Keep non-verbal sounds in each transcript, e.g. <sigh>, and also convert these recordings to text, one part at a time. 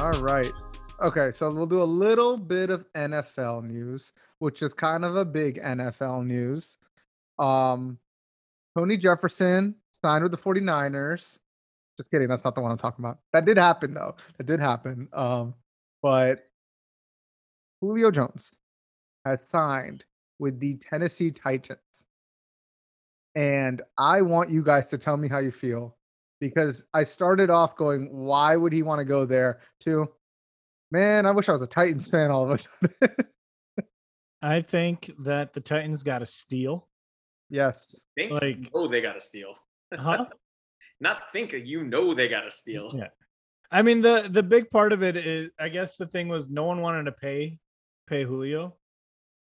All right. Okay, so we'll do a little bit of NFL news, which is kind of a big NFL news. Um Tony Jefferson signed with the 49ers. Just kidding, that's not the one I'm talking about. That did happen though. That did happen. Um but Julio Jones has signed with the Tennessee Titans. And I want you guys to tell me how you feel because I started off going, why would he want to go there? To, man, I wish I was a Titans fan all of a <laughs> sudden. I think that the Titans got a steal. yes. Think Like- oh, they got a steal. Huh? <laughs> Not think you know they got a steal. Yeah. I mean the the big part of it is I guess the thing was no one wanted to pay pay Julio.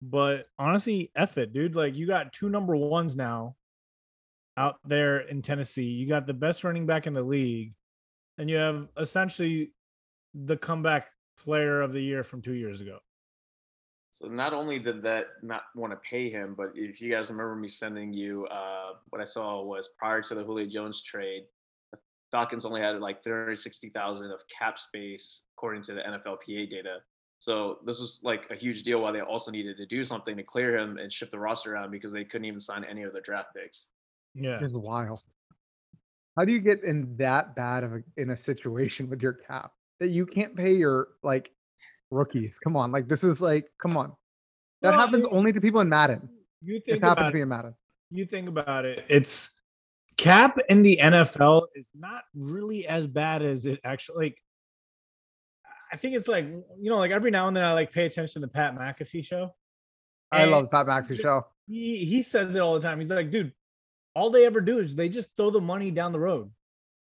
But honestly, F it, dude. Like you got two number ones now out there in Tennessee. You got the best running back in the league, and you have essentially the comeback player of the year from two years ago. So not only did that not want to pay him, but if you guys remember me sending you, uh, what I saw was prior to the Julio Jones trade, the Falcons only had like 360,000 of cap space according to the NFLPA data. So this was like a huge deal. Why they also needed to do something to clear him and shift the roster around because they couldn't even sign any of their draft picks. Yeah. It's wild. How do you get in that bad of a in a situation with your cap that you can't pay your like rookies? Come on, like this is like, come on. That Well, happens only to people in Madden. You It think to be in Madden. you think about it. It's cap in the NFL is not really as bad as it actually like I think it's like you know, like every now and then I like pay attention to the Pat McAfee show. I And love the Pat McAfee show. He he says it all the time. He's like, dude, all they ever do is they just throw the money down the road.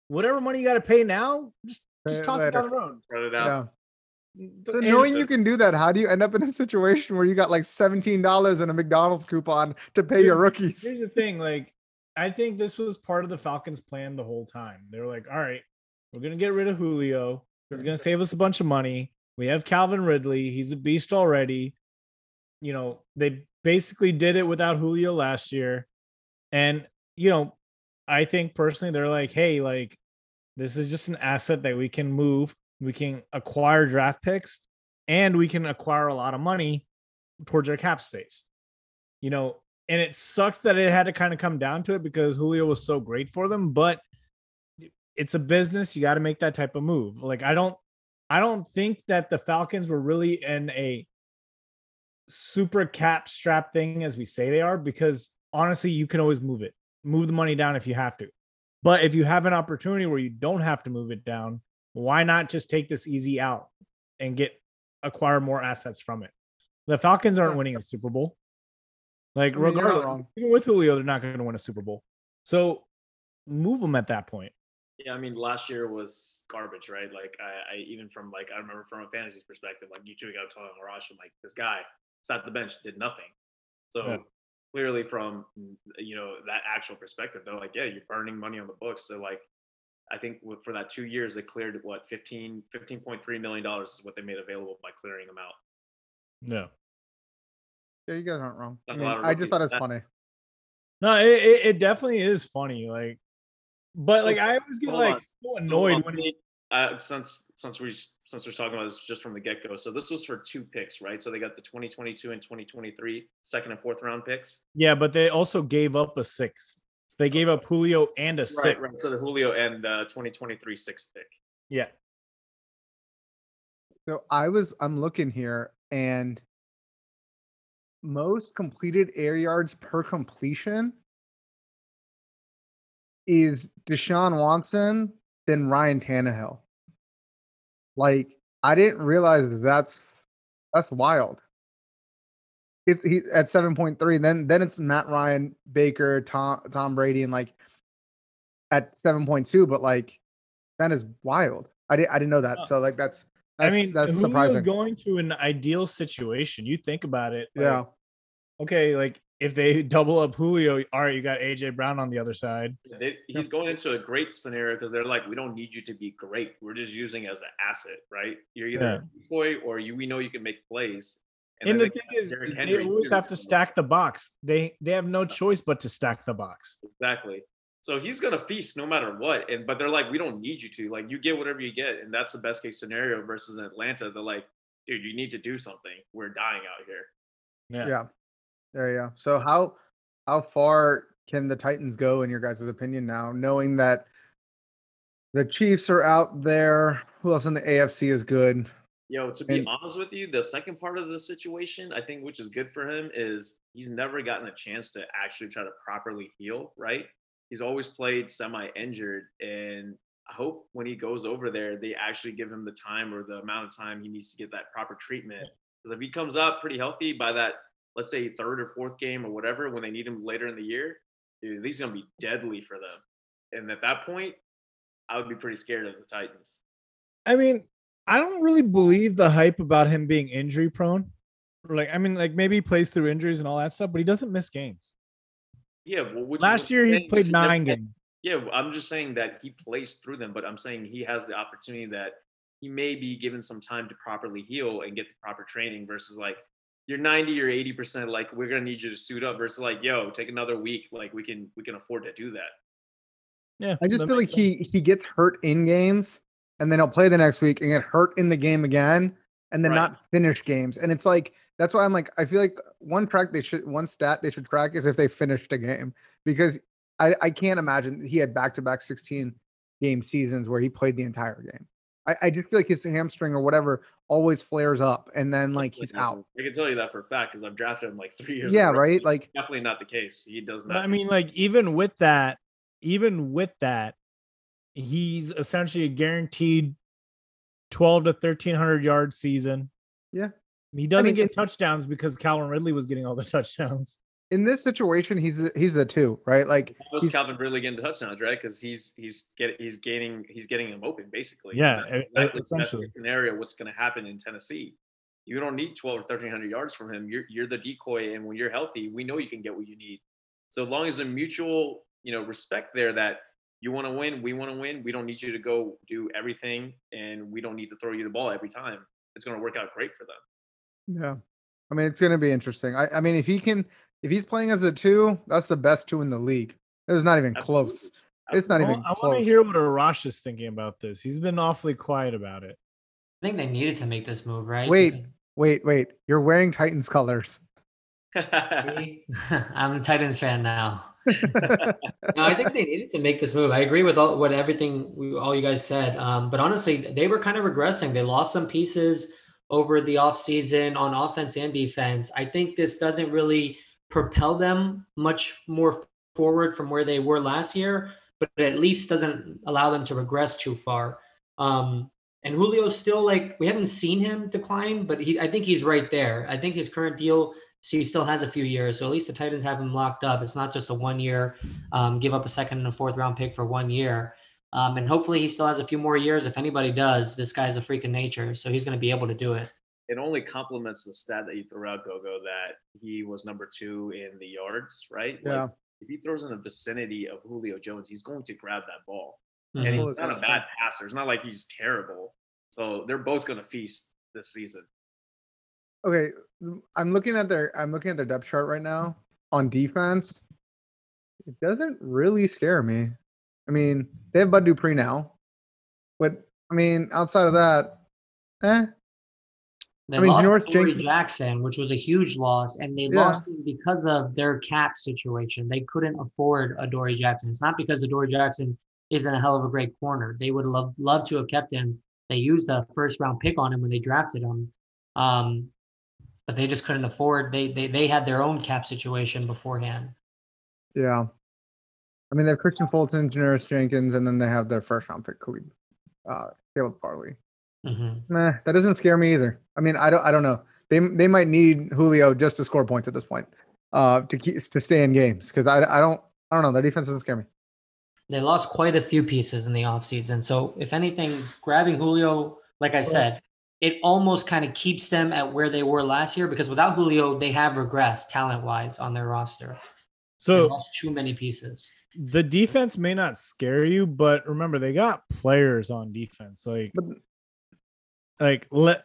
Whatever money you got to pay now, just Pay just it toss it down the road. Spread it Yeah. Mm, so And- knowing you can do that, how do you end up in a situation where you got like seventeen dollars in a McDonald's coupon to pay your rookies? Here's the thing, like I think this was part of the Falcons' plan the whole time. They were like, "All right, we're gonna get rid of Julio. It's gonna save us a bunch of money. We have Calvin Ridley. He's a beast already. You know, they basically did it without Julio last year, and you know, I think personally they're like, hey, like this is just an asset that we can move. We can acquire draft picks, and we can acquire a lot of money towards our cap space. You know, and it sucks that it had to kind of come down to it because Julio was so great for them, but it's a business. You got to make that type of move. Like I don't I don't think that the Falcons were really in a super cap strap thing as we say they are because honestly, you can always move it. Move the money down if you have to. But if you have an opportunity where you don't have to move it down, why not just take this easy out and get acquire more assets from it? The Falcons aren't winning a Super Bowl. Like I mean, regardless, wrong. even with Julio, they're not going to win a Super Bowl. So move them at that point. Yeah, I mean, last year was garbage, right? Like, I, I even from like I remember from a fantasy perspective, like you two got telling Arash, I'm like, this guy sat the bench, did nothing. So Yeah. Clearly, from you know that actual perspective, they're like, yeah, you're burning money on the books. So like, I think for that two years, they cleared what 15, 15.3 million dollars is what they made available by clearing them out. No, Yeah, you guys aren't wrong. I, mean, I just thought it was That- funny. no, it, it, it definitely is funny. Like, but So, like I always get like on. so So, annoyed um, when he, uh, since since we since we're talking about this just from the get go, so this was for two picks, right? So they got the 2022 and 2023 second and fourth round picks. yeah, but they also gave up a sixth. They gave up Julio and a Right, sixth. right. So the Julio and the 2023 sixth pick. Yeah, So I was I'm looking here and most completed air yards per completion is Deshaun Watson, then Ryan Tannehill. Like I didn't realize that's that's wild. It's he at 7.3, then then it's Matt Ryan, Baker, Tom Tom Brady, and like at 7.2, but like that is wild. I didn't I didn't know that. So like that's that's I mean, that's Julio's surprising. going to an ideal situation. You think about it. like, yeah. Okay, like if they double up Julio, all right, you got AJ Brown on the other side. They, he's going into a great scenario because they're like, we don't need you to be great. We're just using as an asset, right? You're either Yeah. a decoy or you we know you can make plays. And, then the thing is, they always too, have to stack the box. They they have no choice but to stack the box. Exactly. So he's gonna feast no matter what. And but they're like, we don't need you to. Like you get whatever you get, and that's the best case scenario versus Atlanta. They're like, dude, you need to do something. We're dying out here. Yeah. Yeah. There you go. So how how far can the Titans go in your guys' opinion now, knowing that the Chiefs are out there? Who else in the AFC is good? Yo, to be And- honest with you, the second part of the situation, I think, which is good for him, is he's never gotten a chance to actually try to properly heal. Right? He's always played semi-injured, and I hope when he goes over there, they actually give him the time or the amount of time he needs to get that proper treatment. Because if he comes up pretty healthy by that, let's say third or fourth game or whatever, when they need him later in the year, dude, he's gonna be deadly for them. And at that point, I would be pretty scared of the Titans. I mean, I don't really believe the hype about him being injury prone. Like, I mean, like maybe he plays through injuries and all that stuff, but he doesn't miss games. Yeah, well, which Last year he played nine games. Yeah, I'm just saying that he plays through them, but I'm saying he has the opportunity that he may be given some time to properly heal and get the proper training versus like you're 90 or 80 percent like we're gonna need you to suit up versus like yo take another week like we can we can afford to do that. Yeah, I just feel like sense. he he gets hurt in games and then he'll play the next week and get hurt in the game again and then Right. not finish games. And it's like that's why I'm like I feel like one track they should one stat they should track is if they finished a game because I I can't imagine he had back to back 16 game seasons where he played the entire game. I, I just feel like his hamstring or whatever always flares up and then like he's out. I can tell you that for a fact because I've drafted him like three years. Yeah, a row. right. Like Definitely not the case. He does not. I mean, like even with that, even with that, he's essentially a guaranteed twelve to thirteen hundred yard season. Yeah. he doesn't mean, get touchdowns because Calvin Ridley was getting all the <laughs> touchdowns. In this situation, he's the- he's the two, right? Like How is he's- Calvin Ridley getting touchdowns, right? Because he's he's get he's gaining he's getting him open basically. Yeah, That's the essentially. case scenario. What's going to happen in Tennessee? You don't need twelve or thirteen hundred yards from him. You're you're the decoy, and when you're healthy, we know you can get what you need. So long as a mutual you know respect there that you want to win, we want to win. We don't need you to go do everything, and we don't need to throw you the ball every time. It's going to work out great for them. Yeah. I mean, it's going to be interesting. I, I mean, if he can, if he's playing as the two, that's the best two in the league. It's not even close. It's not I even want, I want to hear what Arash is thinking about this. He's been awfully quiet about it. I think they needed to make this move, right? Wait. Because- Wait, wait. You're wearing Titans colors. <laughs> <laughs> I'm a Titans fan now. <laughs> No, I think they needed to make this move. I agree with all what everything we, all you guys said. Um, but honestly, they were kind of regressing. They lost some pieces over the offseason on offense and defense. I think this doesn't really propel them much more forward from where they were last year, but at least doesn't allow them to regress too far. Um, and Julio's still like we haven't seen him decline, but he I think he's right there. I think his current deal so he still has a few years. So at least the Titans have him locked up. It's not just a one year, um, give up a second and a fourth round pick for one year. Um, and hopefully he still has a few more years. If anybody does, this guy's a freak of nature. So he's going to be able to do it. It only complements the stat that you threw out, Gogo, that he was number two in the yards, right? Yeah. Like, if he throws in the vicinity of Julio Jones, he's going to grab that ball. Mhm. And he's as not a hell. bad passer. It's not like he's terrible. So they're both going to feast this season. Okay, I'm looking at their I'm looking at their depth chart right now on defense. It doesn't really scare me. I mean, they have Bud Dupree now, but I mean, outside of that, eh, They I mean, lost North Jenkins- Jackson, which was a huge loss, and they Yeah. lost him because of their cap situation. They couldn't afford Adoree' Jackson. It's not because Dory Jackson isn't a hell of a great corner. They would love love to have kept him. They used a first round pick on him when they drafted him, um, but they just couldn't afford. They they they had their own cap situation beforehand. yeah. I mean, they have Kristian Fulton, Janoris Jenkins, and then they have their first round pick, Khalid, uh, Caleb Farley. Hmm Nah, that doesn't scare me either. I mean, I don't, I don't know. They they might need Julio just to score points at this point, uh, to keep to stay in games because I I don't I don't know. Their defense doesn't scare me. They lost quite a few pieces in the offseason. So, if anything, grabbing Julio, like I said, it almost kind of keeps them at where they were last year because without Julio, they have regressed talent wise on their roster. So They So lost too many pieces. the defense may not scare you, but remember they got players on defense. Like But like let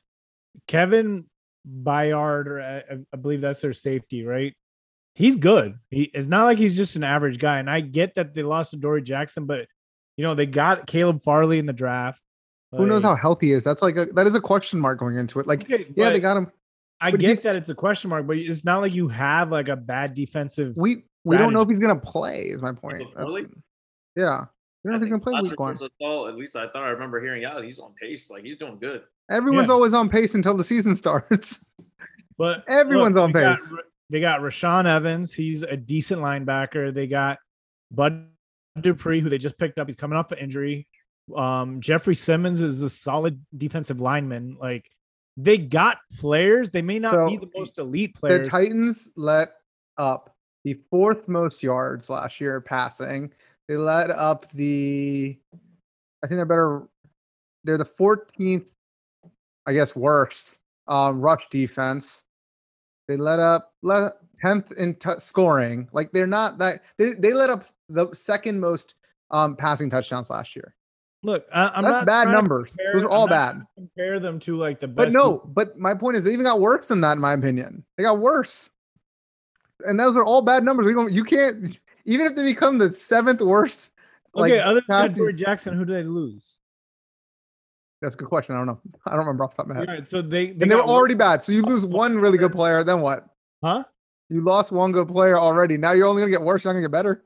Kevin Byard, or I, I- I believe that's their safety, right? he's good. He it's not like he's just an average guy. And I get that they lost to Dory Jackson, but you know they got Caleb Farley in the draft. Who knows how healthy he is? That's like a that is a question mark going into it. Like, okay, yeah, they got him. I but get that it's a question mark, but it's not like you have like a bad defensive. We we don't know if he's gonna play. Is my point. Caleb That's- Farley? Um, yeah, we don't know if he's gonna play last week one. reports at least I thought I remember hearing out he's on pace. Like he's doing good. Everyone's Yeah. always on pace until the season starts. <laughs> But Everyone's on they got pace. They got Rashaan Evans. He's a decent linebacker. They got Bud Dupree, who they just picked up. He's coming off an injury. Um, Jeffery Simmons is a solid defensive lineman. Like they got players. They may not be the most elite players. the. Titans let up the fourth most yards last year passing. They let up the, I think they're better. They're the 14th, I guess, worst um, rush defense. They let up let 10th in t- scoring. Like they're not that. They, they let up the second most um, passing touchdowns last year. Look, I, I'm That's bad numbers. compare- Those are all bad. Compare them to like the But best. no, but my point is they even got worse than that, in my opinion. They got worse. And those are all bad numbers. We don't you can't even if they become the seventh worst. okay, like, other than Jackson, who do they lose? That's a good question. I don't know. I don't remember off the top of my head. right, so they they, and they were already bad. So you lose one really good player, then what? huh? You lost one good player already. Now you're only gonna get worse, you're not gonna get better.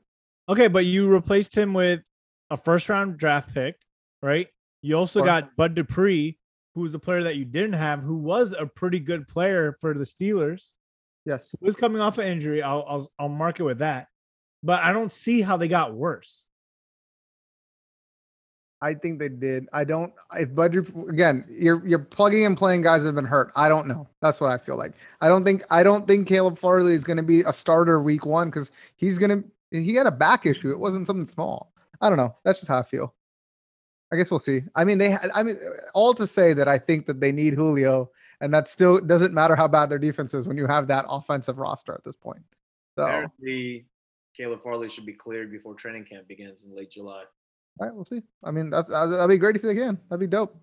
Okay, but you replaced him with a first round draft pick, right? You also Or- got Bud Dupree, who was a player that you didn't have, who was a pretty good player for the Steelers. Yes. Who was coming off an injury. I'll, I'll I'll mark it with that. But I don't see how they got worse. I think they did. I don't. If budget again, you're you're plugging and playing guys that have been hurt. I don't know. That's what I feel like. I don't think I don't think Caleb Farley is going to be a starter week one because he's going to. He had a back issue. It wasn't something small. I don't know. That's just how I feel. I guess we'll see. I mean, they. I mean, all to say that I think that they need Julio, and that still doesn't matter how bad their defense is when you have that offensive roster at this point. So, Apparently, Caleb Farley should be cleared before training camp begins in late July. Right, we'll see. I mean, that's that'd that'd be great if they can. That'd be dope.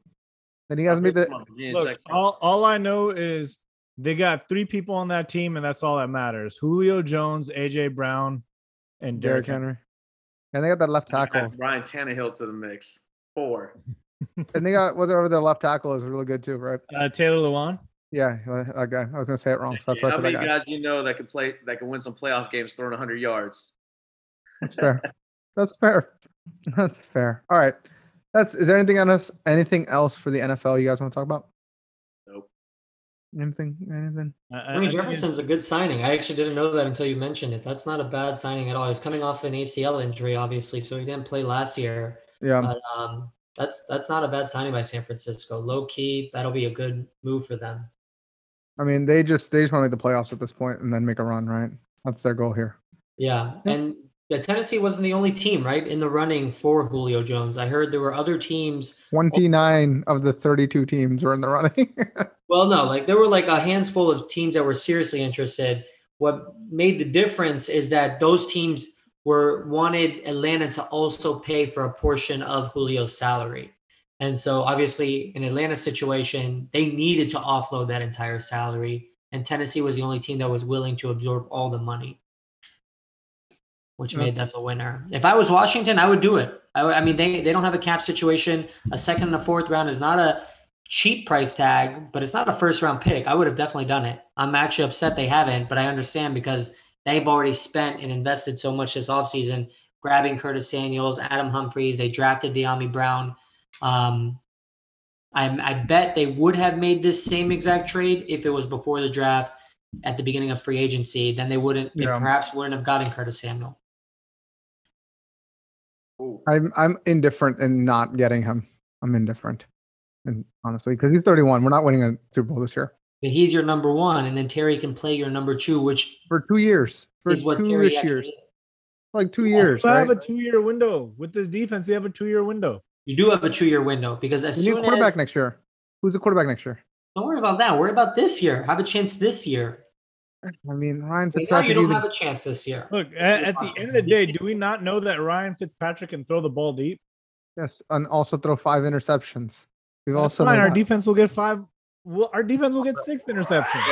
Then you guys made the. Come Look, Tech. all, all I know is they got three people on that team, and that's all that matters. Julio Jones, AJ Brown, and Derrick Derrick Henry. Henry. And they got that left tackle. Ryan Tannehill to the mix. Four. <laughs> and they got whatever the left tackle is really good too, right? Uh, Taylor Lewan. Yeah, uh, that guy. I was gonna say it wrong, so that's why I How said many guy. guys you know that could play that can win some playoff games throwing 100 yards? That's fair. <laughs> That's fair. <laughs> That's fair. All right. That's is there anything else anything else for the NFL you guys want to talk about? Nope. Anything? Anything? I- I- I think Jefferson's a good signing. I actually didn't know that until you mentioned it. That's not a bad signing at all. He's coming off an ACL injury, obviously, so he didn't play last year. Yeah. But um, that's that's not a bad signing by San Francisco. Low key, that'll be a good move for them. I mean, they just they just want to make the playoffs at this point and then make a run, right? That's their goal here. Yeah, Yeah. and the Tennessee wasn't the only team, right, in the running for Julio Jones. I heard there were other teams. 29 of the 32 teams were in the running. <laughs> Well, no, like there were like a handful of teams that were seriously interested. What made the difference is that those teams were wanted Atlanta to also pay for a portion of Julio's salary. And so obviously in Atlanta's situation, they needed to offload that entire salary. And Tennessee was the only team that was willing to absorb all the money, which made them the winner. If I was Washington, I would do it. I, I mean, they, they don't have a cap situation. A second and a fourth round is not a cheap price tag, but it's not a first round pick. I would have definitely done it. I'm actually upset they haven't, but I understand because they've already spent and invested so much this offseason grabbing Curtis Daniels, Adam Humphries. They drafted Dyami Brown. Um, I, I bet they would have made this same exact trade if it was before the draft at the beginning of free agency. Then they wouldn't, they perhaps wouldn't have gotten Curtis Samuel. Ooh. I'm I'm indifferent in not getting him. I'm indifferent. And honestly, because he's 31. We're not winning a Super Bowl this year. But he's your number one, and then Terry can play your number two, which For two years. For is what two Terry years. Like two Yeah, years. We have Right? a two-year window with this defense. We have a two-year window. You do have a two-year window because as We need a soon quarterback as next year. Who's the quarterback next year? don't worry about that. Worry about this year. Have a chance this year. I mean, Ryan Fitzpatrick. now, you don't Even, have a chance this year. Look, at, at the end of the day, do we not know that Ryan Fitzpatrick can throw the ball deep? yes, and also throw five interceptions. We've That's also fine. Our that. defense will get five. Well, our defense will get six interceptions.